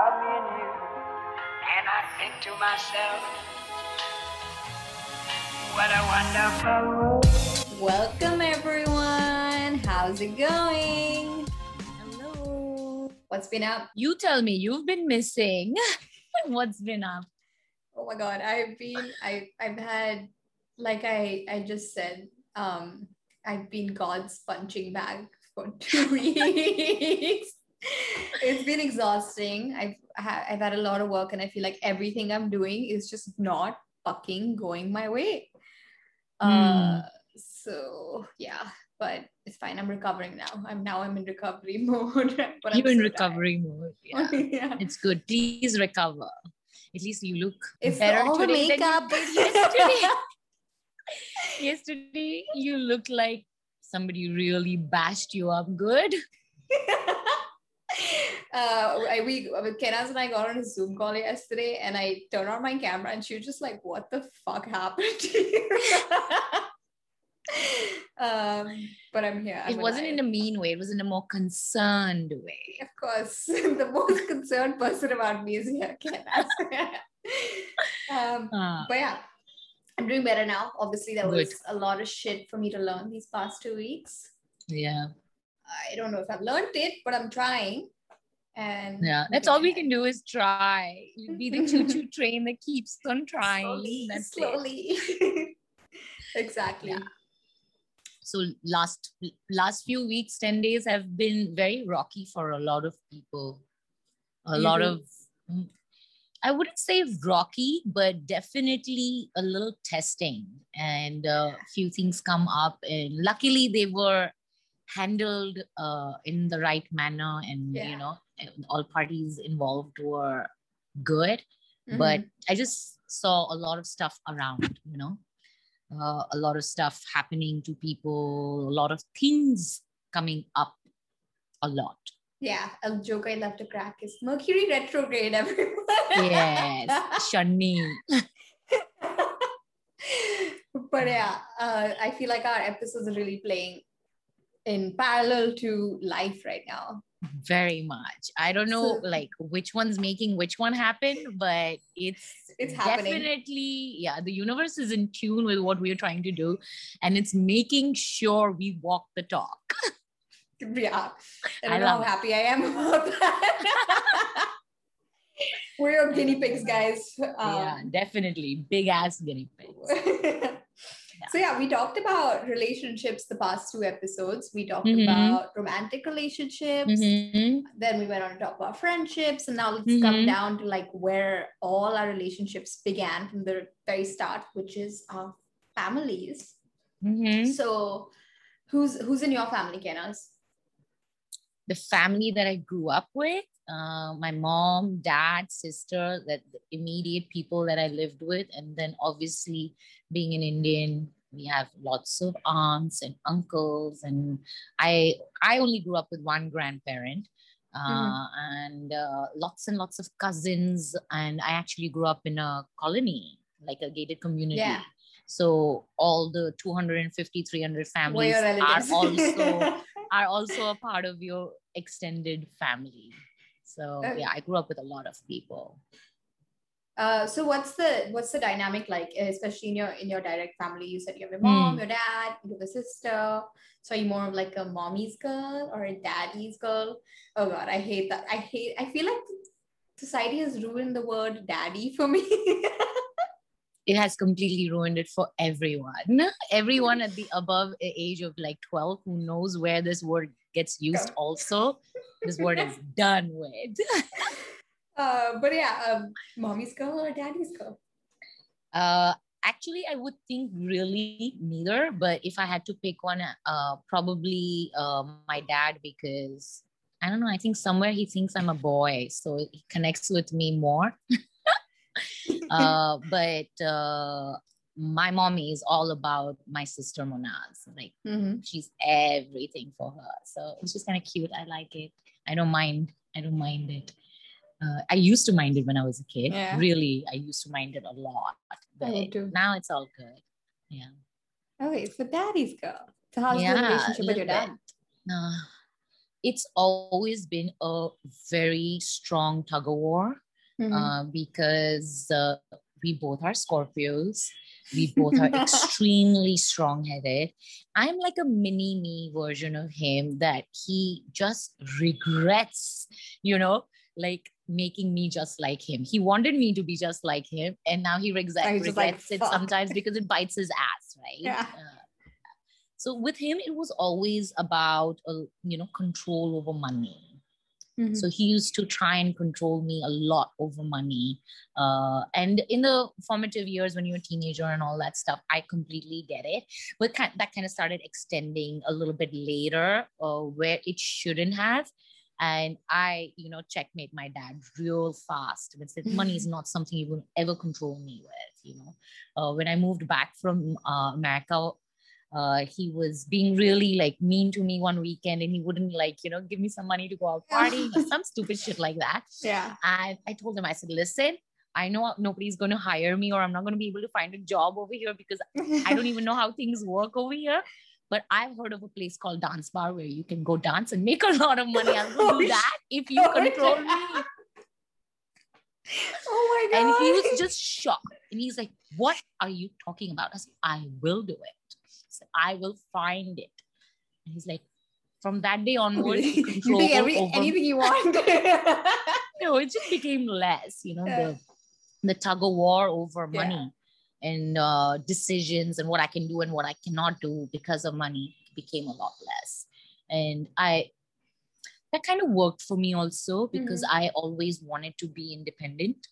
about me and you. And I think to myself, what a wonderful world. Welcome, everyone. How's it going? Hello. What's been up? You tell me, you've been missing. What's been up? Oh my god, I've been I I've had like I I just said um I've been God's punching bag for two weeks. it's been exhausting. I've I've had a lot of work and I feel like everything I'm doing is just not fucking going my way. Uh so yeah, but it's fine. I'm recovering now. I'm now I'm in recovery mode. but I'm You're in so recovery mode. Yeah. yeah. it's good. Please recover. At least you look It's better all the today than you makeup. did yesterday. yesterday, you looked like somebody really bashed you up good. Uh, I, we Kenaz and I got on a Zoom call yesterday, and I turned on my camera, and she was just like, "What the fuck happened to you?" um, but I'm here. it wasn't in a mean way. It was in a more concerned way. Of course, the most concerned person about me is here, Kenaz. um, Ah, but yeah, I'm doing better now. Obviously, there was Good. a lot of shit for me to learn these past two weeks. yeah. I don't know if I've learned it, but I'm trying. And Yeah. That's all we can do is try. You be the choo-choo train that keeps on trying. slowly, That's slowly. exactly. Yeah. so last last few weeks 10 days have been very rocky for a lot of people a You lot of mm, i wouldn't say rocky but definitely a little testing and a few things come up and luckily they were handled uh, in the right manner and Yeah. you know all parties involved were good Mm-hmm. but I just saw a lot of stuff around, you know, uh, a lot of stuff happening to people, a lot of things coming up a lot. yeah, a joke I love to crack is Mercury retrograde, everyone. Yes, Shani. but yeah, uh, I feel like our episodes are really playing in parallel to life right now. Very much. I don't know like which one's making which one happen, but it's It's happening. definitely yeah, the universe is in tune with what we're trying to do and it's making sure we walk the talk. Yeah, I don't I know how it. happy I am about that. We're your guinea pigs, guys. yeah, Um, definitely. Big ass guinea pigs. So yeah we talked about relationships the past two episodes we talked Mhm. about romantic relationships Mhm. then we went on to talk about friendships and now let's come Mhm. down to like where all our relationships began from the very start which is our families Mhm. so who's who's in your family Kenas? The family that I grew up with, uh, my mom, dad, sister, that the immediate people that I lived with, and then obviously being an Indian, we have lots of aunts and uncles, and I I only grew up with one grandparent. Uh, and uh, lots and lots of cousins. And i actually grew up in a colony like a gated community. Yeah. so all the 250 300 families are also are also a part of your extended family. So Okay. yeah, I grew up with a lot of people. Uh, so what's the what's the dynamic like, especially in your in your direct family? You said you have your mom, Hmm. your dad, you have a sister. So are you more of like a mommy's girl or a daddy's girl? Oh god, I hate that. I hate. I feel like society has ruined the word daddy for me. It has completely ruined it for everyone. Everyone at the above age of like 12 who knows where this word gets used also, this word is done with. uh, but yeah, um, mommy's girl or daddy's girl? Uh, actually, I would think really neither. But if I had to pick one, uh, probably uh, my dad because I don't know. I think somewhere he thinks I'm a boy, so he connects with me more. uh, but uh, my mommy is all about my sister Monaz. Like Mhm. she's everything for her. So it's just kind of cute. I like it. I don't mind. I don't mind it. Uh, I used to mind it when I was a kid. Yeah. Really, I used to mind it a lot. But would now it's all good. Yeah. Okay, so daddy's girl. So how's Yeah, the relationship with your dad? Uh, it's always been a very strong tug of war Mhm. uh, because uh, we both are Scorpios. We both are extremely strong headed. I'm like a mini me version of him that he just regrets, you know, like making me just like him. He wanted me to be just like him, and now he regret- Now he's just like, regrets it sometimes because it bites his ass, right? Yeah. Uh, so with him, it was always about, uh, you know, control over money. Mhm. So he used to try and control me a lot over money. Uh, and in the formative years when you're a teenager and all that stuff, I completely get it. But kind, that kind of started extending a little bit later uh, where it shouldn't have. And I, you know, checkmate my dad real fast and said, money is not something you will ever control me with, you know. Uh, when I moved back from uh, America, uh, he was being really like mean to me one weekend and he wouldn't like, you know, give me some money to go out partying or some stupid shit like that. yeah. And I told him, I said, listen, I know nobody's going to hire me or I'm not going to be able to find a job over here because I don't even know how things work over here. But I've heard of a place called Dance Bar where you can go dance and make a lot of money. I'll go do that if you control me. oh my god. And he was just shocked. And he's like, What are you talking about? I said, I will do it. I said, I will find it. And he's like, From that day onwards, you think every, over anything you want. no, it just became less, you know, Yeah. the the tug of war over Yeah. money and uh, decisions and what I can do and what I cannot do because of money became a lot less. And I that kind of worked for me also because Mm-hmm. I always wanted to be independent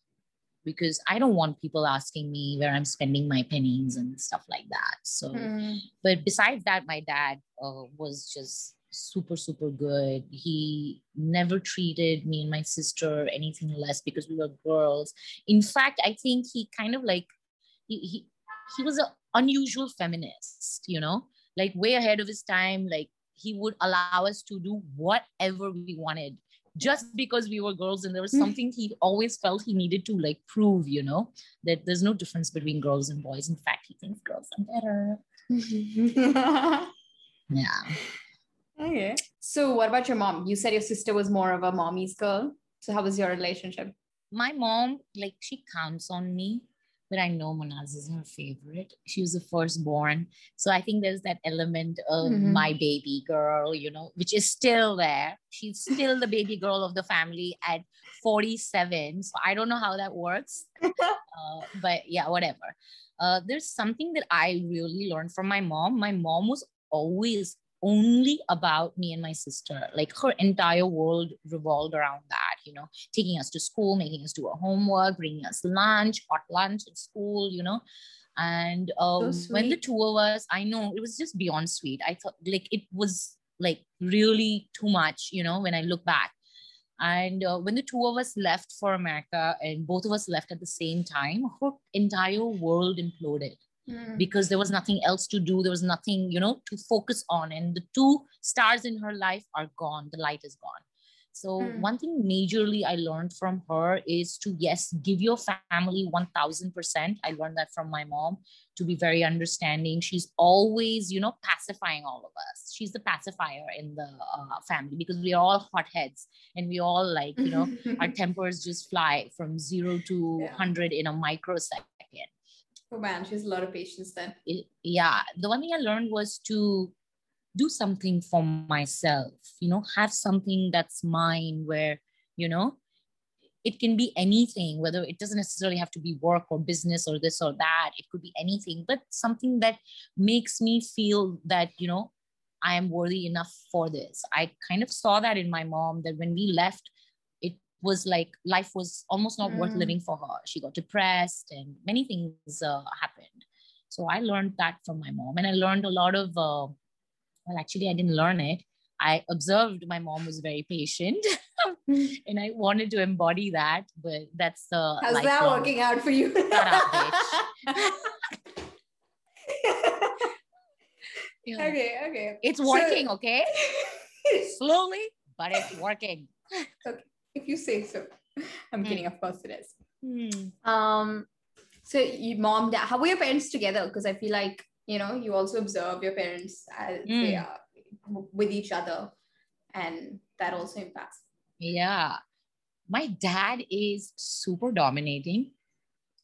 because I don't want people asking me where I'm spending my pennies and stuff like that. So Mm. but besides that my dad uh, was just super super good he never treated me and my sister anything less because we were girls in fact i think he kind of like he he, he was an unusual feminist you know like way ahead of his time like he would allow us to do whatever we wanted just because we were girls and there was Mm. something he always felt he needed to like prove you know that there's no difference between girls and boys in fact he thinks girls are better yeah okay. So, what about your mom? You said your sister was more of a mommy's girl. So, how was your relationship? my mom, like, she counts on me, but I know Manaz is her favorite. She was the firstborn. So I think there's that element of Mhm. my baby girl, you know, which is still there. She's still the baby girl of the family at 47. So I don't know how that works. Uh, but yeah, whatever. Uh, there's something that I really learned from my mom. My mom was always only about me and my sister. Like her entire world revolved around that, you know, taking us to school, making us do our homework, bringing us lunch, hot lunch at school, you know. And uh, So when the two of us, I know it was just beyond sweet. I thought like it was like really too much, you know, when I look back. And uh, when the two of us left for America and both of us left at the same time, her entire world imploded Mm. because there was nothing else to do. There was nothing, you know, to focus on. And the two stars in her life are gone. The light is gone. So, Mm. one thing majorly I learned from her is to, yes, give your family 1000%. I learned that from my mom to be very understanding. She's always, you know, pacifying all of us. She's the pacifier in the uh, family because we are all hotheads and we all like, you know, our tempers just fly from zero to Yeah. 100 in a microsecond oh man, she has a lot of patience then. it- yeah the one thing i learned was to do something for myself you know have something that's mine where you know it can be anything whether it doesn't necessarily have to be work or business or this or that it could be anything but something that makes me feel that you know i am worthy enough for this. I kind of saw that in my mom that when we left it was like life was almost not worth Mm. living for her. She got depressed and many things uh, happened. So i learned that from my mom and i learned a lot of uh, well actually i didn't learn it i observed my mom was very patient and i wanted to embody that but that's the How's that working out for you? okay, okay. it's So- working okay slowly but it's working Okay, if you say so. I'm Hmm. kidding, of course it is. Um, so you mom, dad, how were your parents together? Because I feel like you know you also observe your parents as they Mm. are with each other. and that also impacts. Yeah. My dad is super dominating.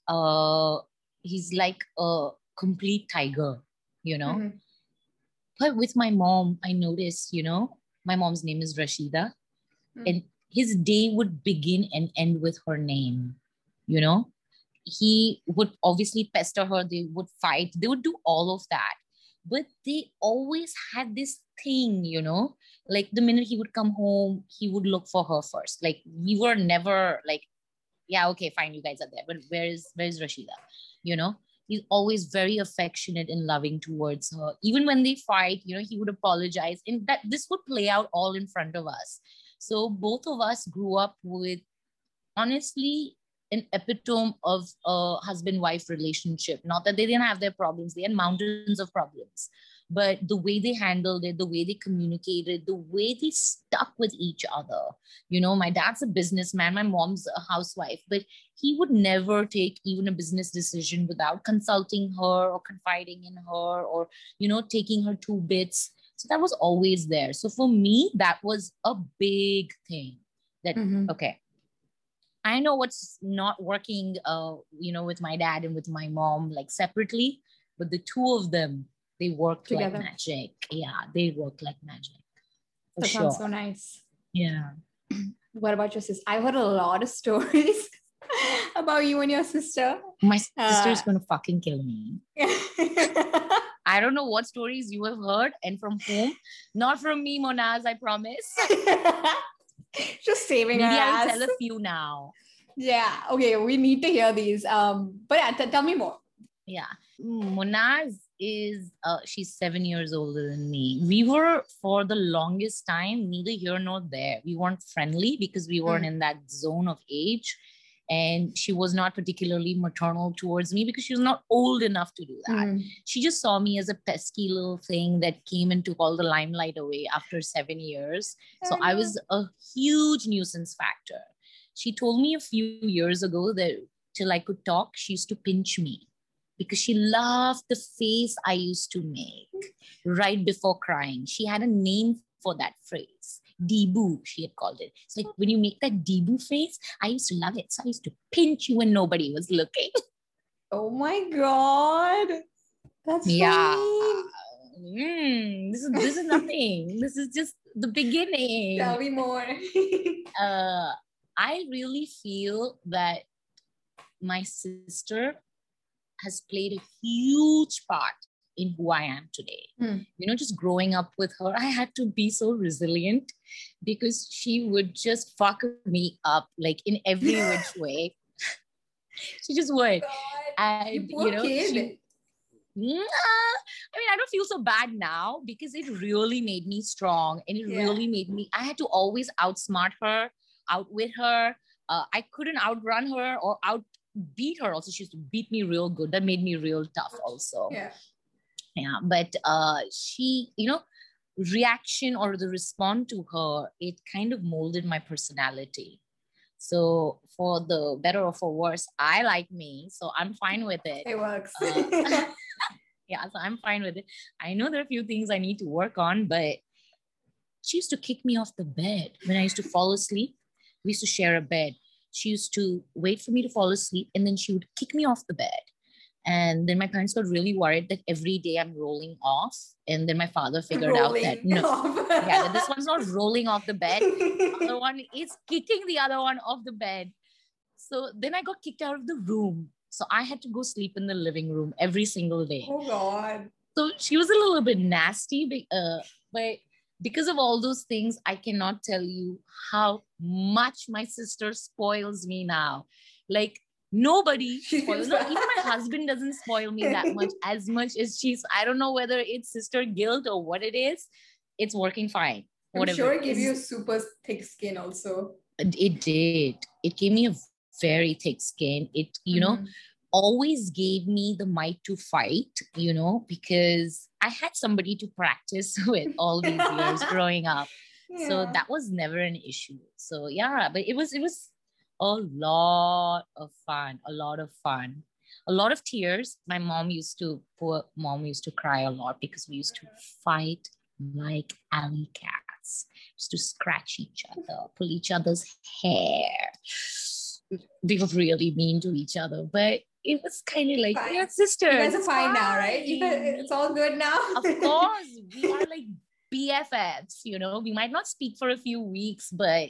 Uh he's like a complete tiger, you know. Mhm. But with my mom, I noticed, you know, my mom's name is Rashida. Mm. And his day would begin and end with her name, you know. He would obviously pester her, they would fight, they would do all of that. But they always had this thing, you know, like the minute he would come home, he would look for her first. Like we were never like, yeah, okay, fine, you guys are there, but where is where is Rashida? You know, he's always very affectionate and loving towards her. Even when they fight, you know, he would apologize, and that this would play out all in front of us. So both of us grew up with honestly an epitome of a husband-wife relationship. Not that they didn't have their problems, they had mountains of problems. But the way they handled it, the way they communicated, the way they stuck with each other. You know, my dad's a businessman, my mom's a housewife, but he would never take even a business decision without consulting her or confiding in her or, you know, taking her two bits. So that was always there. So for me, that was a big thing that Mhm. okay i know what's not working uh you know with my dad and with my mom like separately but the two of them they work Together. like magic yeah they work like magic That sure sounds so nice. yeah What about your sister? I heard a lot of stories about you and your sister. my sister's Uh, gonna fucking kill me i don't know what stories you have heard and from whom not from me monaz i promise Just saving maybe i'll ass. tell a few now Yeah. Okay. We need to hear these. Um. But yeah, t- tell me more. yeah monaz is uh, she's seven years older than me we were for the longest time neither here nor there we weren't friendly because we weren't Mm. in that zone of age and she was not particularly maternal towards me because she was not old enough to do that Mm. she just saw me as a pesky little thing that came and took all the limelight away after seven years so I was a huge nuisance factor. She told me a few years ago that till I could talk, she used to pinch me because she loved the face I used to make right before crying. She had a name for that phrase. Debu, she had called it. It's like when you make that Debu face, I used to love it. So I used to pinch you when nobody was looking. Oh my god. That's Yeah. Mm, this is this is nothing. this is just the beginning. Tell me more. uh, I really feel that my sister has played a huge part in who I am today. Hmm. You know, just growing up with her, I had to be so resilient because she would just fuck me up like in every which way. she just would. And you you, know, she- Nah, I mean, I don't feel so bad now because it really made me strong and it Yeah. really made me, I had to always outsmart her, outwit her. Uh, I couldn't outrun her or outbeat her. Also, she used to beat me real good. That made me real tough, also. yeah. Yeah. But uh, she, you know, reaction or the response to her, it kind of molded my personality. So, for the better or for worse, I like me. So, I'm fine with it It works. uh, yeah, so I'm fine with it. I know there are a few things I need to work on, but she used to kick me off the bed when I used to fall asleep. We used to share a bed. She used to wait for me to fall asleep and then she would kick me off the bed. And then my parents got really worried that every day I'm rolling off. And then my father figured out that no, yeah, that this one's not rolling off the bed. The other one is kicking the other one off the bed. So then I got kicked out of the room. So I had to go sleep in the living room every single day. oh god. So she was a little bit nasty, uh, but because of all those things, I cannot tell you how much my sister spoils me now. Like nobody spoils. No, even my husband doesn't spoil me that much as much as she's. I don't know whether it's sister guilt or what it is. It's working fine. I'm sure it gave you super thick skin also. It did. It gave me a very thick skin. It, you know, Mhm. always gave me the might to fight, you know, because I had somebody to practice with all these years growing up. So that was never an issue. So yeah, but it was it was a lot of fun, a lot of fun. A lot of tears. My mom used to poor mom used to cry a lot because we used to fight like alley cats. Used to scratch each other, pull each other's hair. They were really mean to each other, but it was kind of like Fine. yeah, sisters. You guys are it's fine now, right? Fine." it's all good now. of course, we are like BFFs, you know, we might not speak for a few weeks, but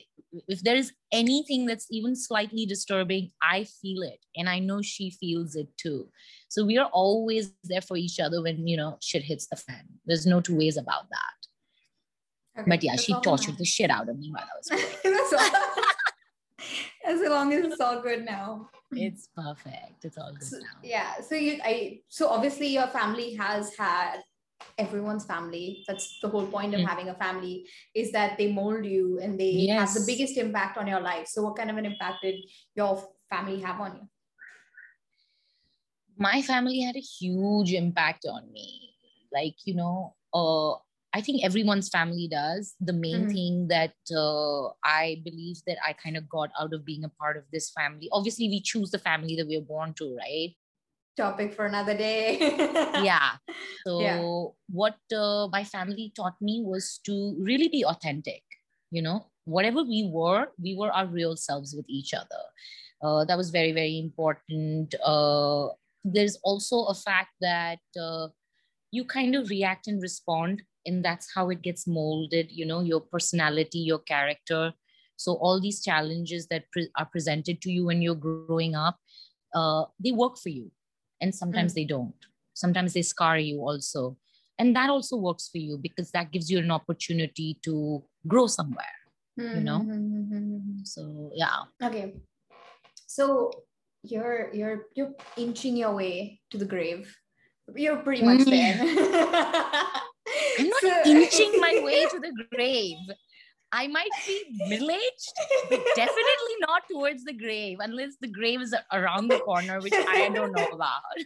if there is anything that's even slightly disturbing, I feel it. And I know she feels it too. So we are always there for each other when, you know, shit hits the fan. There's no two ways about that. Okay, But yeah, she tortured the shit out of me while I was that's all. as long as it's all good now. It's perfect. It's all good So- now. yeah. So you, I, so obviously your family has had everyone's family. That's the whole point of Mm. having a family is that they mold you and they have the biggest impact on your life. So what kind of an impact did your family have on you? my family had a huge impact on me like you know uh i think everyone's family does the main Mhm. thing that uh, i believe that i kind of got out of being a part of this family obviously we choose the family that we are born to right Topic for another day. yeah. So Yeah. what uh, my family taught me was to really be authentic you know? Whatever we were we were our real selves with each other. Uh, that was very very important. Uh, there's also a fact that uh, you kind of react and respond and that's how it gets molded you know your personality your character. So all these challenges that pre- are presented to you when you're growing up uh, they work for you and sometimes they don't sometimes they scar you also and that also works for you because that gives you an opportunity to grow somewhere you know? Mhm. so yeah Okay. So you're you're you're inching your way to the grave. You're pretty much Mm. there. i'm not So- inching my way to the grave i might be middle-aged but definitely not towards the grave unless the grave is around the corner which i don't know about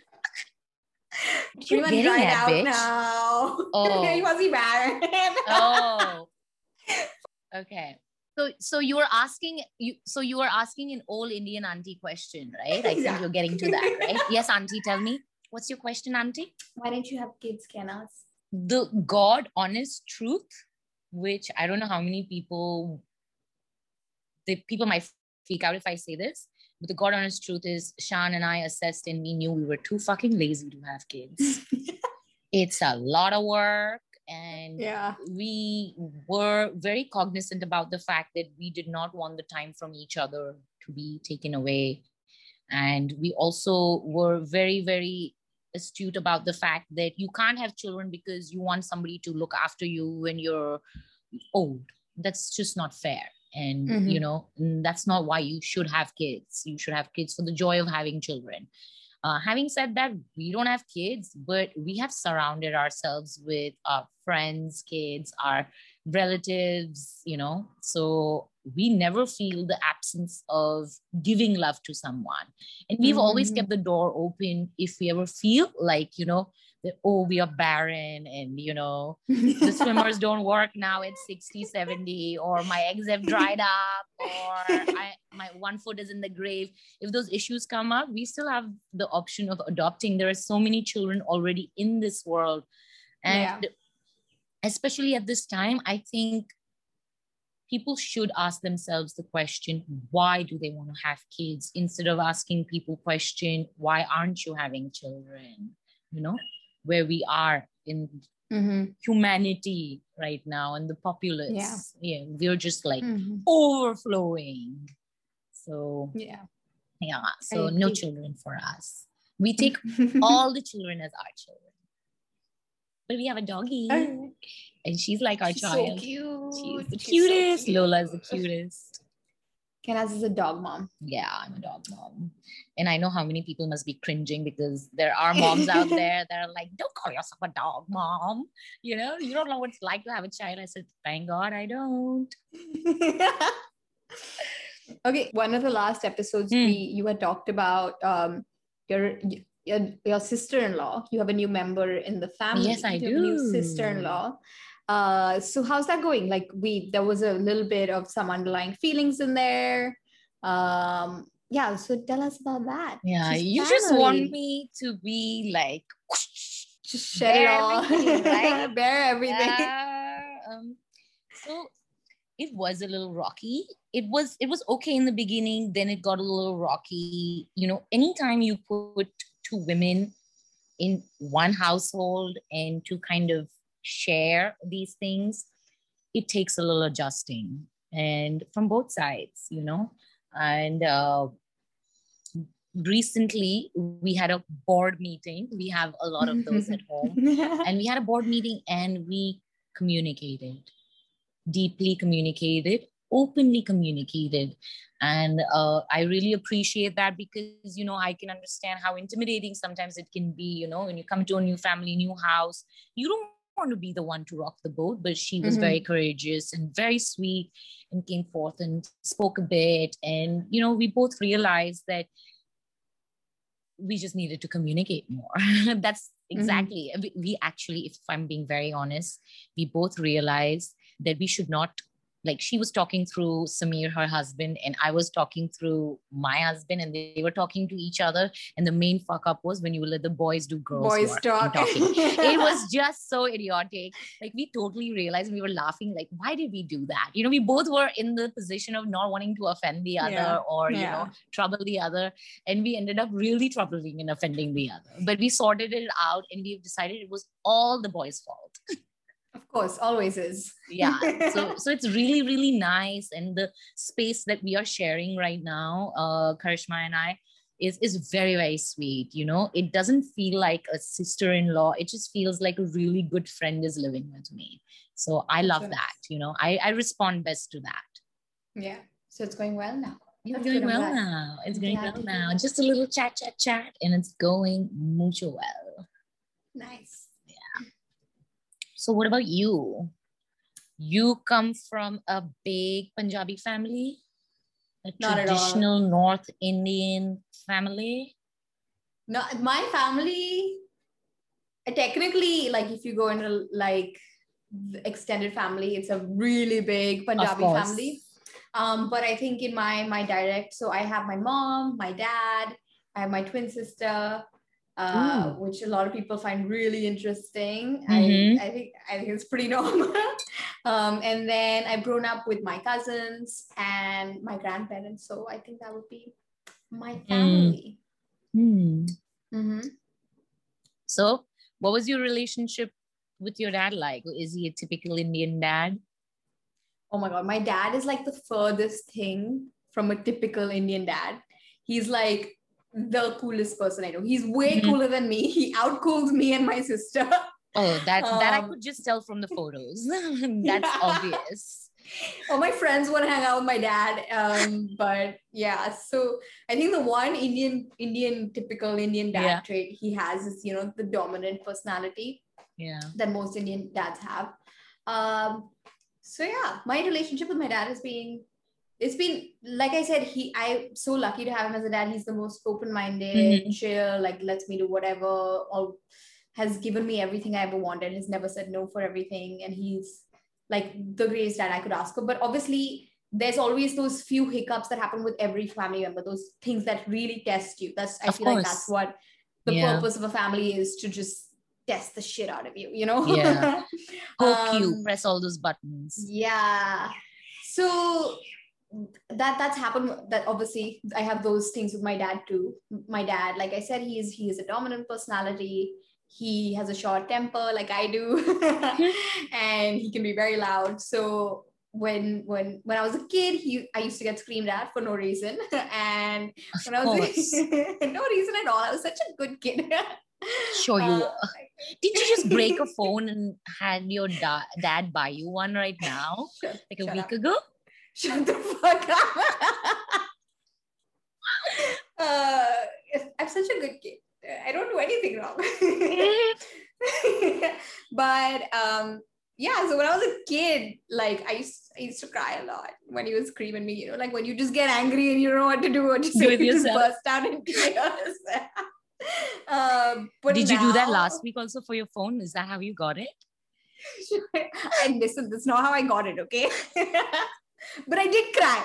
you much getting dried at, out bitch? now. Oh. you must be barren. oh okay so so you were asking you so you were asking an old indian auntie question right i think you're getting to that right yes auntie tell me what's your question auntie Why don't you have kids, Kenas? the god honest truth which i don't know how many people the people might freak out if i say this but the god honest truth is Sean and i assessed and we knew we were too fucking lazy to have kids it's a lot of work and Yeah. we were very cognizant about the fact that we did not want the time from each other to be taken away. And we also were very, very astute about the fact that you can't have children because you want somebody to look after you when you're old. That's just not fair. And, Mhm. you know, that's not why you should have kids. You should have kids for the joy of having children. Uh, having said that, we don't have kids, but we have surrounded ourselves with our friends, kids, our relatives, you know. So we never feel the absence of giving love to someone. And we've always Mhm. kept the door open if we ever feel like, you know, that, oh, we are barren and, you know, the swimmers don't work now at 60 70 or my eggs have dried up or I, my one foot is in the grave if those issues come up we still have the option of adopting there are so many children already in this world and especially at this time i think people should ask themselves the question why do they want to have kids instead of asking people question why aren't you having children you know where we are in Mhm. humanity right now and the populace. Yeah. Yeah. We're just like Mhm. overflowing. So Yeah. yeah. So no children for us. We take all the children as our children. But we have a doggy Oh, and she's like our she's so child. cute. She's the She's so cutest. cute. Lola's the cutest. Kenas is a dog mom. Yeah, I'm a dog mom. And I know how many people must be cringing because there are moms out there that are like, don't call yourself a dog mom. You know, you don't know what it's like to have a child. I said, thank God I don't. okay, one of the last episodes Hmm. we you had talked about um your your, your sister-in-law. You have a new member in the family. Yes, I You a new do. sister-in-law. Uh, so how's that going? Like we there was a little bit of some underlying feelings in there. Um, yeah. So tell us about that. Yeah, She's you just want me to be like, just shut it all, everything, right? bare everything. Yeah, um, So it was a little rocky. It was it was okay in the beginning, then it got a little rocky. You know, anytime you put two women in one household and to kind of share these things, it takes a little adjusting and from both sides, you know. And uh, recently we had a board meeting. We have a lot of those at home. And we had a board meeting and we communicated, deeply communicated, openly communicated. And uh, I really appreciate that because, you know, I can understand how intimidating sometimes it can be, you know, when you come to a new family, new house, you don't want to be the one to rock the boat, but she was mm-hmm. very courageous and very sweet and came forth and spoke a bit. And, you know, we both realized that we just needed to communicate more. That's mm-hmm. exactly, mm-hmm. we, we actually, if I'm being very honest, we both realized that we should not like she was talking through Samir, her husband, and I was talking through my husband, and they were talking to each other. And the main fuck up was when you let the boys do girls boys talk. talking. it was just so idiotic. Like we totally realized we were laughing. Like, why did we do that? You know, we both were in the position of not wanting to offend the other yeah. or you know trouble the other, and we ended up really troubling and offending the other. But we sorted it out, and we decided it was all the boys' fault. Of course, always is. yeah. So so it's really, really nice. And the space that we are sharing right now, uh, Karishma and I, is is very, very sweet. You know, it doesn't feel like a sister-in-law. It just feels like a really good friend is living with me. So I love sure. that. You know, I, I respond best to that. Yeah. So it's going well now. It's going well now. It's going well now. Just a little chat, chat, chat, and it's going mucho well. Nice. So, what about you? You come from a big Punjabi family, a Not traditional North Indian family. No, my family, technically, like if you go into like extended family, it's a really big Punjabi family. Um, but I think in my my direct, so I have my mom, my dad, I have my twin sister, uh, which a lot of people find really interesting. Mm-hmm. I, I think I think it's pretty normal. um, and then I've grown up with my cousins and my grandparents, so I think that would be my mm. family. Mm. Mm-hmm. So, what was your relationship with your dad like? Is he a typical Indian dad? Oh my god, my dad is like the furthest thing from a typical Indian dad. He's like the coolest person I know. He's way mm-hmm. cooler than me. He outcools me and my sister. Oh, that um, that I um, could just tell from the photos. That's yeah. obvious. All my friends want to hang out with my dad. Um, but yeah, so I think the one Indian Indian typical Indian dad yeah. trait he has is you know the dominant personality. Yeah. That most Indian dads have. Um, so yeah, my relationship with my dad has been it's been like I said, he I'm so lucky to have him as a dad. He's the most open-minded, mm-hmm. chill, like lets me do whatever, or has given me everything I ever wanted, has never said no for everything. And he's like the greatest dad I could ask for. But obviously, there's always those few hiccups that happen with every family member, those things that really test you. That's I of feel course. like that's what the yeah. purpose of a family is to just test the shit out of you, you know? Yeah. Poke um, you, press all those buttons. Yeah. So that that's happened that obviously i have those things with my dad too. My dad like i said he is he is a dominant personality. He has a short temper like i do. And he can be very loud. So when when when i was a kid he i used to get screamed at for no reason. And when i was no reason at all. I was such a good kid. Sure you uh, did you just break a phone and had your da- dad buy you one right now? Like a week up. ago shut the fuck up. uh, I'm such a good kid. I don't do anything wrong. but um, yeah, so when I was a kid, like I used, I used to cry a lot when he was screaming me, you know, like when you just get angry and you don't know what to do, what to say, you just burst out in tears. But Did now, you do that last week also for your phone? Is that how you got it? I listen, that's not how I got it, okay? But I did cry.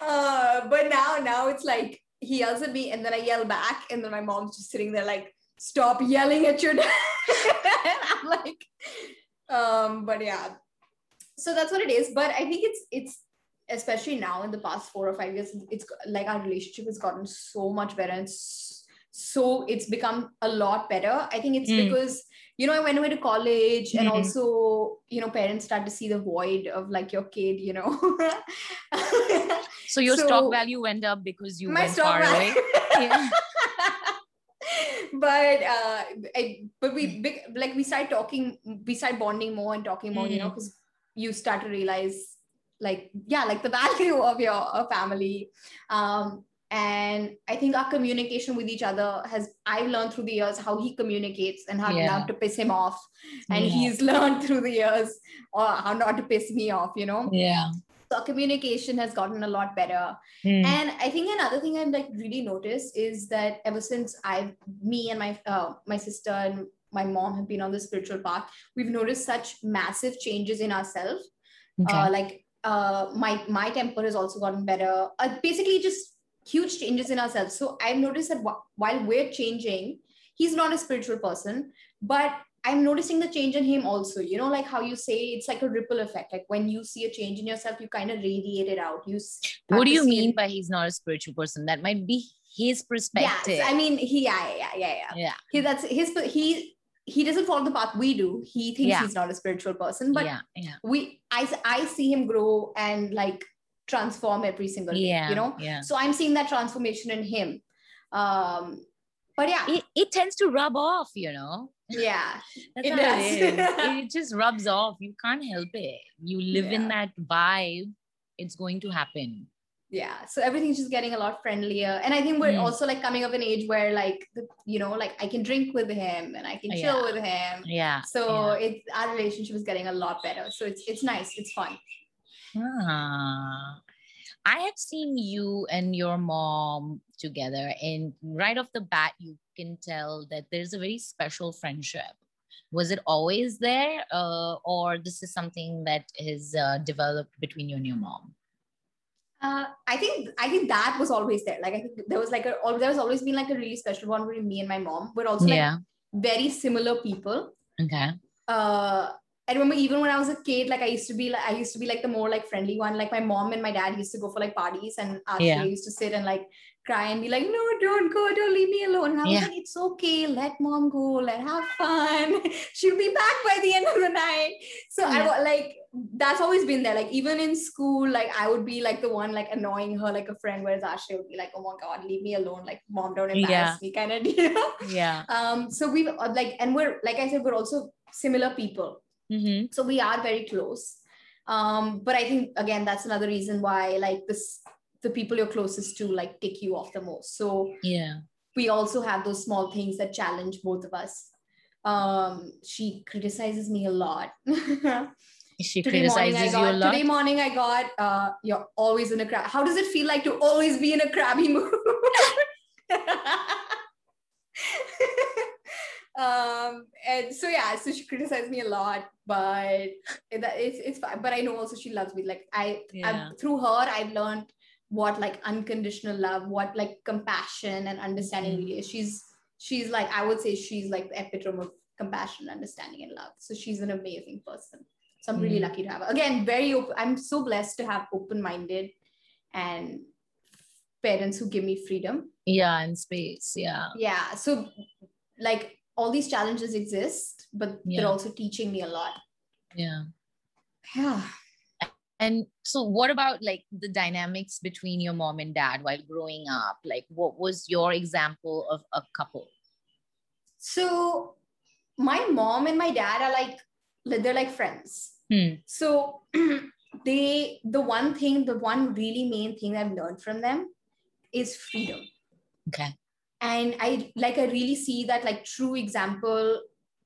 uh, but now, now it's like he yells at me and then I yell back, and then my mom's just sitting there like, stop yelling at your dad. And I'm like, um, but yeah. So that's what it is. But I think it's it's especially now in the past four or five years, it's like our relationship has gotten so much better and so it's become a lot better. I think it's mm. because you know, I went away to college and mm-hmm. also, you know, parents start to see the void of like your kid, you know. so your so stock value went up because you went far away. yeah. but uh I, but we big like we start talking we start bonding more and talking more you know because you start to realize like yeah like the value of your family um and i think our communication with each other has i've learned through the years how he communicates and how yeah. not to piss him off and yeah. he's learned through the years or how not to piss me off you know yeah so our communication has gotten a lot better mm. and i think another thing i've like really noticed is that ever since i've me and my uh, my sister and my mom have been on the spiritual path we've noticed such massive changes in ourselves okay. uh, like uh, my my temper has also gotten better uh, basically just huge changes in ourselves. So I've noticed that while we're changing, he's not a spiritual person, but I'm noticing the change in him also. You know, like how you say it's like a ripple effect. Like when you see a change in yourself, you kind of radiate it out. You. What do you mean it. by he's not a spiritual person? That might be his perspective. Yeah, I mean, he, yeah, yeah, yeah, yeah. Yeah. He, that's his. He he doesn't follow the path we do. He thinks yeah. he's not a spiritual person, but yeah, yeah. we, I, I see him grow and like transform every single day yeah, you know? yeah. so i'm seeing that transformation in him. Um but yeah. It, it tends to rub off you know? Yeah it does. it, it just rubs off. You can't help it. You live yeah. in that vibe. It's going to happen. Yeah so everything's just getting a lot friendlier. And i think we're mm. also like coming of an age where like the, you know like i can drink with him and i can chill yeah. with him. Yeah so yeah. it's our relationship is getting a lot better. So it's it's nice. It's fun Ah. I have seen you and your mom together, and right off the bat, you can tell that there's a very special friendship. Was it always there, uh, or this is something that has uh, developed between you and your mom? Uh, I think I think that was always there. Like I think there was like a there was always been like a really special one between me and my mom, but also like yeah. very similar people. Okay. Uh, I remember even when I was a kid, like I used to be like I used to be like the more like friendly one. Like my mom and my dad used to go for like parties, and Ashley yeah. used to sit and like cry and be like, "No, don't go, don't leave me alone." And I was yeah. like, "It's okay, let mom go, let have fun. She'll be back by the end of the night." So yeah. I like that's always been there. Like even in school, like I would be like the one like annoying her like a friend, whereas Ashley would be like, "Oh my god, leave me alone! Like mom, don't embarrass me," kind of deal. Yeah. Um. So we like, and we're like I said, we're also similar people Mm-hmm. So we are very close. Um, but I think again, that's another reason why like this the people you're closest to like tick you off the most. So yeah, we also have those small things that challenge both of us. Um, she criticizes me a lot. she today criticizes got, you a lot. Today morning I got uh, you're always in a crab. How does it feel like to always be in a crabby mood? um and so yeah so she criticized me a lot but it's it's fine. But i know also she loves me. Like i yeah. through her i've learned what like unconditional love what like compassion and understanding mm-hmm. really is. She's she's like i would say she's like the epitome of compassion understanding and love. So she's an amazing person. So i'm really mm-hmm. lucky to have her. Again very open i'm so blessed to have open-minded and parents who give me freedom. Yeah and space. Yeah. Yeah. So like all these challenges exist, but yeah. they're also teaching me a lot. Yeah. Yeah. And so, what about like the dynamics between your mom and dad while growing up? Like, what was your example of a couple? So, my mom and my dad are like, they're like friends. Hmm. So, they, the one thing, the one really main thing I've learned from them is freedom. Okay and i like i really see that like true example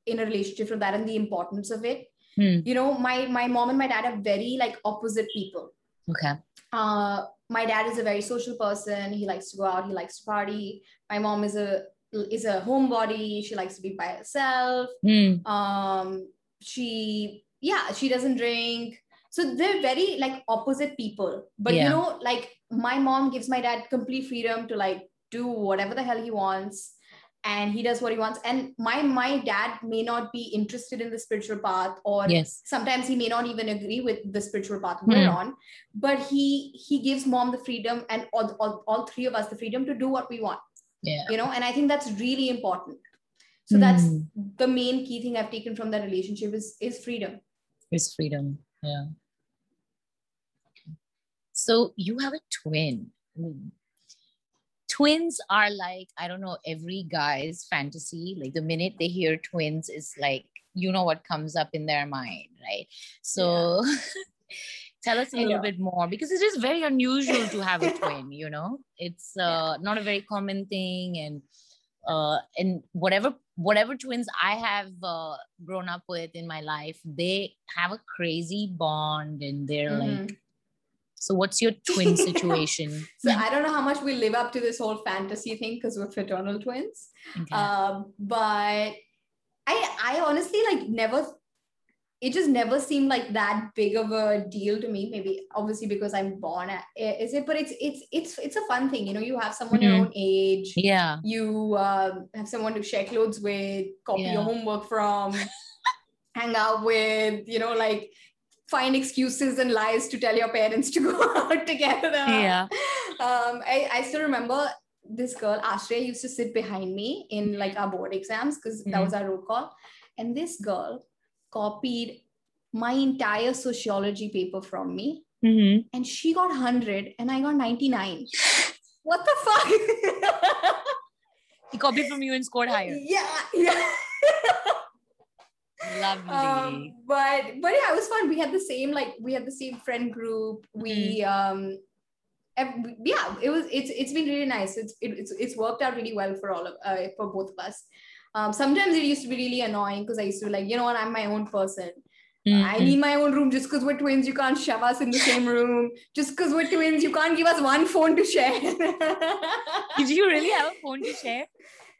in a relationship from that and the importance of it. Hmm. you know my my mom and my dad are very like opposite people. Okay. Uh my dad is a very social person. He likes to go out. He likes to party. My mom is a is a homebody. She likes to be by herself. Hmm. um she yeah she doesn't drink. So they're very like opposite people. But yeah. you know like my mom gives my dad complete freedom to like do whatever the hell he wants and he does what he wants and my my dad may not be interested in the spiritual path or Yes. sometimes he may not even agree with the spiritual path we're Hmm. on but he he gives mom the freedom and all, all, all three of us the freedom to do what we want Yeah. you know and i think that's really important so that's Hmm. the main key thing i've taken from that relationship is is freedom is freedom. Yeah. So you have a twin. Twins are like, I don't know, every guy's fantasy. Like the minute they hear twins, is like, you know what comes up in their mind, right? So tell us a little bit more because it is very unusual to have a twin, you know? It's uh, not a very common thing. And uh, and whatever whatever twins I have uh, grown up with in my life, they have a crazy bond, and they're Mhm. like. So, what's your twin situation? so i don't know how much we live up to this whole fantasy thing because we're fraternal twins Okay. um, but I I honestly like never it just never seemed like that big of a deal to me. Maybe obviously because I'm born at is it, but it's it's it's it's a fun thing, you know. You have someone your Mhm. own age, yeah, you um, have someone to share clothes with, copy your homework from, hang out with, you know, like find excuses and lies to tell your parents to go out together. yeah. Um, I, I still remember this girl, Ashray, used to sit behind me in like our board exams because that Mhm. was our roll call. And this girl copied my entire sociology paper from me hmm and she got 100 and I got 99. What the fuck? He copied from you and scored higher. yeah, yeah. Lovely. um, but but yeah, it was fun. We had the same like we had the same friend group. We um, yeah, it was it's it's been really nice. It's it, it's it's worked out really well for all of uh, for both of us. Um, sometimes it used to be really annoying because I used to be like, you know what, I'm my own person. I Mhm. need my own room just because we're twins. You can't shove us in the same room. Just because we're twins, you can't give us one phone to share. Did you really have a phone to share?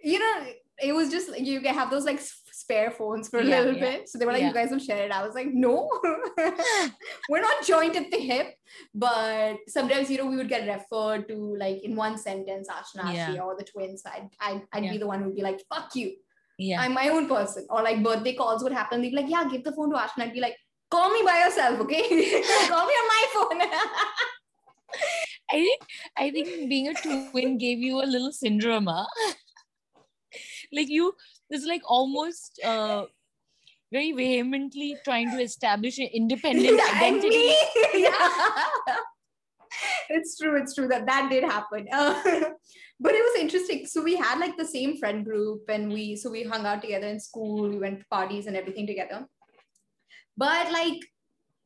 you know, it was just like you can have those like spare phones for a Yeah, little yeah. bit. So they were like, Yeah. you guys will share it. I was like, no, we're not joined at the hip. But sometimes, you know, we would get referred to like in one sentence, Ashna, Yeah. Or the twins. I'd, I'd, I'd be the one who'd be like, fuck you. Yeah. I'm my own person. Or like birthday calls would happen. They'd be like, yeah, give the phone to Ashna. I'd be like, call me by yourself, okay? call me on my phone. I think I think being a twin gave you a little syndrome, huh? like you, it's like almost uh, very vehemently trying to establish an independent identity. yeah. it's true. It's true that that did happen. Uh, but it was interesting. So we had like the same friend group, and we so we hung out together in school. We went to parties and everything together. But like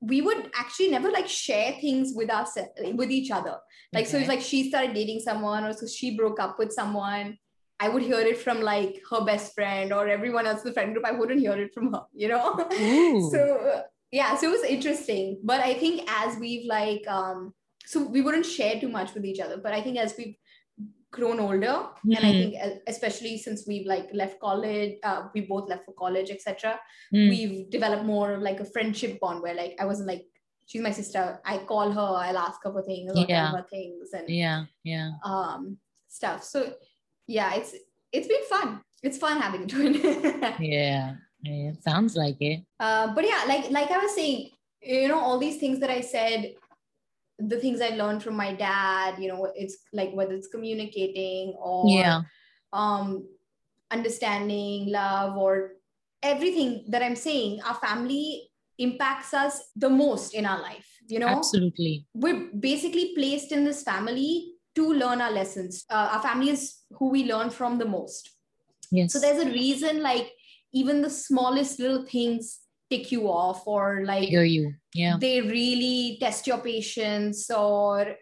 we would actually never like share things with us with each other. Like so, it's like she started dating someone, or so she broke up with someone. I would hear it from like her best friend or everyone else in the friend group. I wouldn't hear it from her, you know. Ooh. so uh, yeah so it was interesting but i think as we've like um so we wouldn't share too much with each other but i think as we've grown older and i Mhm. think uh, especially since we've like left college uh, we both left for college etc Mm. we've developed more of like a friendship bond where like i wasn't like she's my sister i call her i'll ask her for things or Yeah. her things and yeah, yeah. um stuff so yeah it's it's been fun it's fun having a twin Yeah. Yeah. Sounds like it. Uh, but yeah, like like I was saying, you know, all these things that I said, the things I learned from my dad, you know, it's like whether it's communicating or Yeah. um, understanding, love, or everything that I'm saying, our family impacts us the most in our life. You know, Absolutely. we're basically placed in this family to learn our lessons. Uh, our family is who we learn from the most. Yes. So there's a reason, like even the smallest little things tick you off, or like hear you. Yeah. they really test your patience, or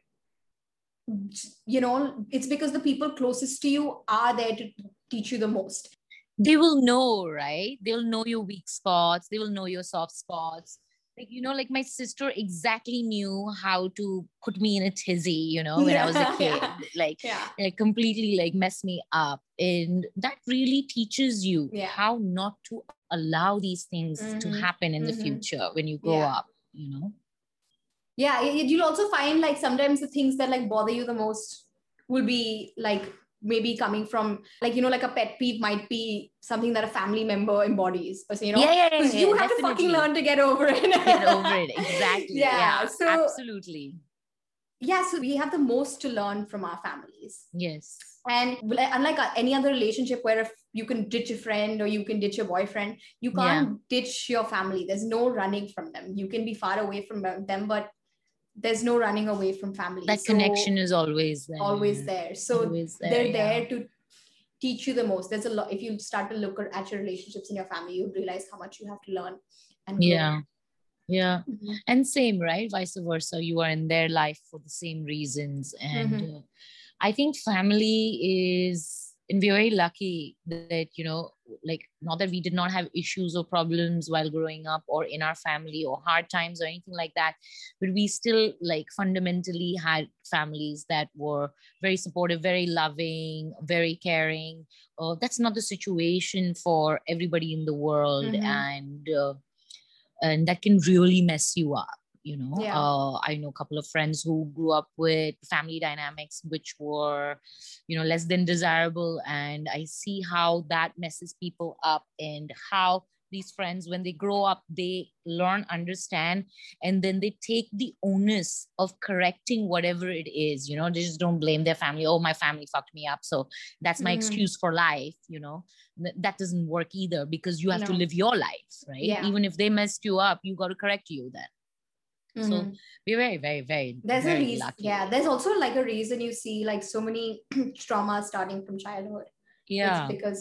you know, it's because the people closest to you are there to teach you the most. They will know, right? They'll know your weak spots. They will know your soft spots. Like, you know, like my sister exactly knew how to put me in a tizzy, you know, when I was a kid. yeah. Like, Yeah, like completely like mess me up and that really teaches you Yeah. how not to allow these things to Mhm, happen in the mhm. future when you grow Yeah. up you know yeah. You'll also find like sometimes the things that like bother you the most will be like maybe coming from like you know like a pet peeve might be something that a family member embodies or so, you know yeah, yeah, yeah, yeah, you have to fucking learn to get over it Get over it. Exactly. Yeah, Yeah. so- absolutely. yeah so we have the most to learn from our families Yes. and unlike any other relationship where if you can ditch a friend or you can ditch your boyfriend you can't ditch your family there's no running from them you can be far away from them but there's no running away from family That So, connection is always there. always there so Always there, they're yeah. there to teach you the most there's a lot if you start to look at your relationships in your family you realize how much you have to learn and grow. Yeah. Yeah. Mhm. and same right vice versa you are in their life for the same reasons and Mm-hmm. uh, i think family is and we're very lucky that you know like not that we did not have issues or problems while growing up or in our family or hard times or anything like that but we still like fundamentally had families that were very supportive very loving very caring uh, that's not the situation for everybody in the world Mhm. and uh, and that can really mess you up you know Yeah. uh, i know a couple of friends who grew up with family dynamics which were you know less than desirable. And i see how that messes people up and how these friends when they grow up they learn understand and then they take the onus of correcting whatever it is. You know they just don't blame their family. Oh my family fucked me up. So that's my Mhm. excuse for life you know. Th- that doesn't work either because you have to live your life right? Yeah. even if they messed you up you got to correct you then Mhm. so we're very very very there's very a reason lucky. yeah there's also like a reason you see like so many traumas starting from childhood yeah it's because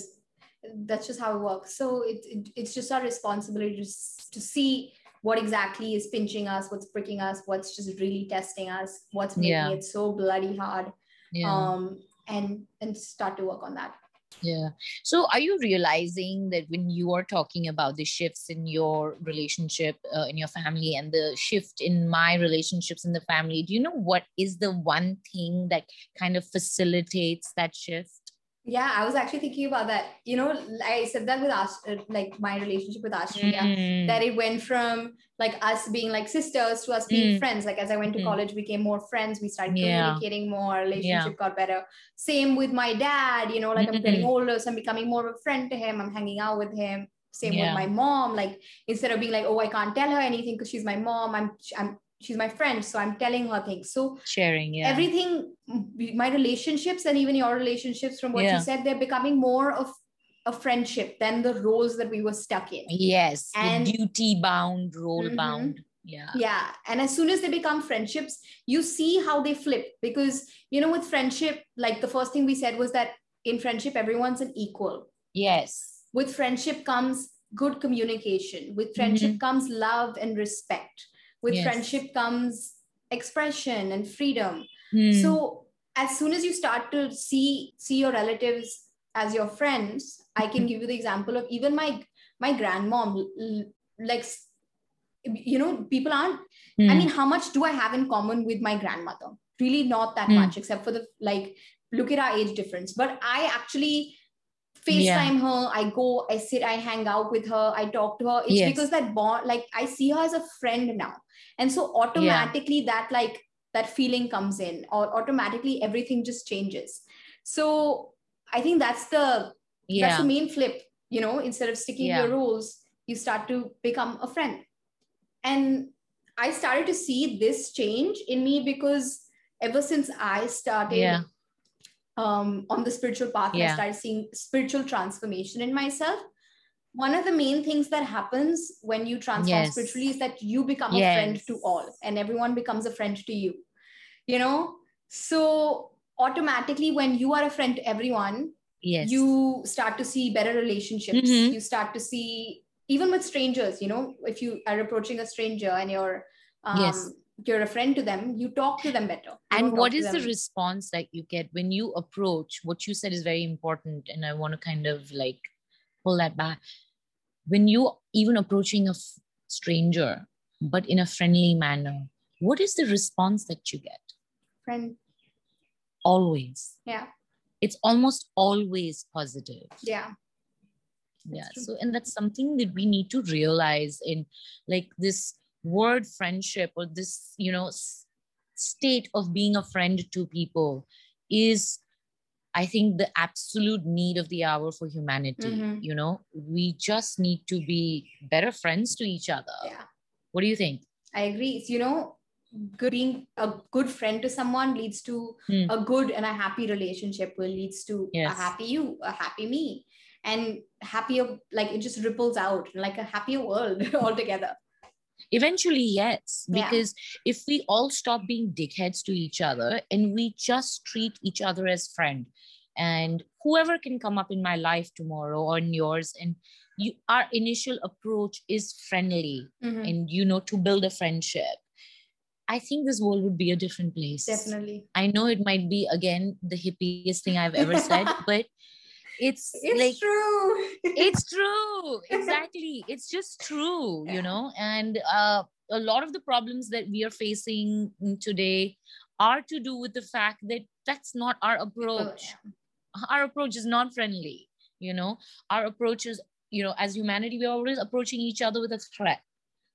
that's just how it works so it, it it's just our responsibility to, to see what exactly is pinching us what's pricking us what's just really testing us what's making Yeah. it so bloody hard yeah um and and start to work on that Yeah. So are you realizing that when you are talking about the shifts in your relationship uh, in your family and the shift in my relationships in the family, do you know what is the one thing that kind of facilitates that shift? Yeah i was actually thinking about that you know i said that with us uh, like my relationship with Ashriya Mm. that it went from like us being like sisters to us being Mm. friends like as i went to Mm. college we became more friends we started Yeah. communicating more relationship got better same with my dad you know like i'm getting Mm. older so i'm becoming more of a friend to him i'm hanging out with him same Yeah. with my mom like instead of being like oh i can't tell her anything because she's my mom i'm i'm she's my friend so i'm telling her things so Sharing, yeah. everything my relationships and even your relationships from what Yeah. you said they're becoming more of a friendship than the roles that we were stuck in yes. And- duty bound, role Mhm. bound. Yeah. yeah and as soon as they become friendships you see how they flip because you know with friendship like the first thing we said was that in friendship everyone's an equal Yes. with friendship comes good communication with friendship comes love and respect with Yes. friendship comes expression and freedom Hmm. so as soon as you start to see see your relatives as your friends i can give you the example of even my my grandmom like you know people aren't i Hmm. mean how much do i have in common with my grandmother really not that Hmm. much except for the like look at our age difference but i actually FaceTime her, I go, I sit, I hang out with her, I talk to her. It's Yes. because that bond, like I see her as a friend now. And so automatically that like that feeling comes in, or automatically everything just changes. So I think that's the that's the main flip, you know, instead of sticking to Yeah. your rules, you start to become a friend. And I started to see this change in me because ever since I started Yeah. Um, on the spiritual path, and I Yeah. started seeing spiritual transformation in myself. One of the main things that happens when you transform Yes. spiritually is that you become a friend to all, and everyone becomes a friend to you. You know, so automatically, when you are a friend to everyone, Yes. you start to see better relationships Mhm. you start to see even with strangers you know if you are approaching a stranger and you're um, Yes. You're a friend to them you talk to them better. You and what is the response that you get when you approach what you said is very important and i want to kind of like pull that back. When you even approaching a f- stranger but in a friendly manner what is the response that you get? Friend. Always. Yeah. It's almost always positive. Yeah. Yeah so and that's something that we need to realize in like this word friendship or this you know state of being a friend to people is I think the absolute need of the hour for humanity. Mhm. You know, we just need to be better friends to each other. Yeah. What do you think? I agree. So, you know, good, being a good friend to someone leads to Hmm. a good and a happy relationship, will leads to Yes. a happy you, a happy me, and happier. Like it just ripples out, like a happier world altogether. Eventually, yes, Yeah. because if we all stop being dickheads to each other and we just treat each other as friend, and whoever can come up in my life tomorrow or in yours, and you, our initial approach is friendly, Mhm. and you know to build a friendship. I think this world would be a different place. Definitely, I know it might be again the hippiest thing I've ever said, but it's, it's like true. it's true. Exactly. It's just true Yeah. you know? And uh, a lot of the problems that we are facing today are to do with the fact that that's not our approach. our approach is not friendly you know? Our approach is you know as humanity we're always approaching each other with a threat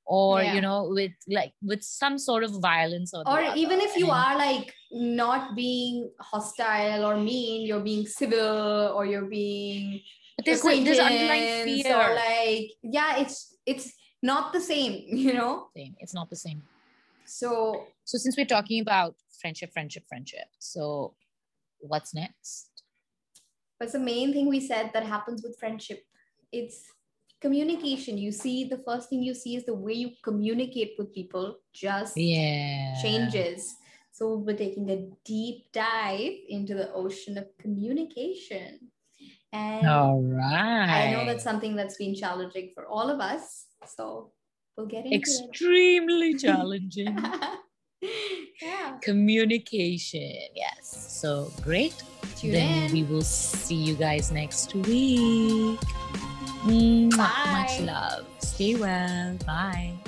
or Yeah. you know with like with some sort of violence or, or even if you And- are like not being hostile or mean, you're being civil or you're being but there's, a- there's underlying fear or like yeah it's it's not the same you know Same. it's not the same so So since we're talking about friendship, friendship, friendship, so what's next? what's the main thing we said that happens with friendship it's communication you see the first thing you see is the way you communicate with people just Yeah. changes so we're taking a deep dive into the ocean of communication and All right. i know that's something that's been challenging for all of us so we'll get into extremely challenging. yeah Communication. Yes. So great. tune then in we will see you guys next week. Mwah. Much love. Stay well. Bye. What a wonderful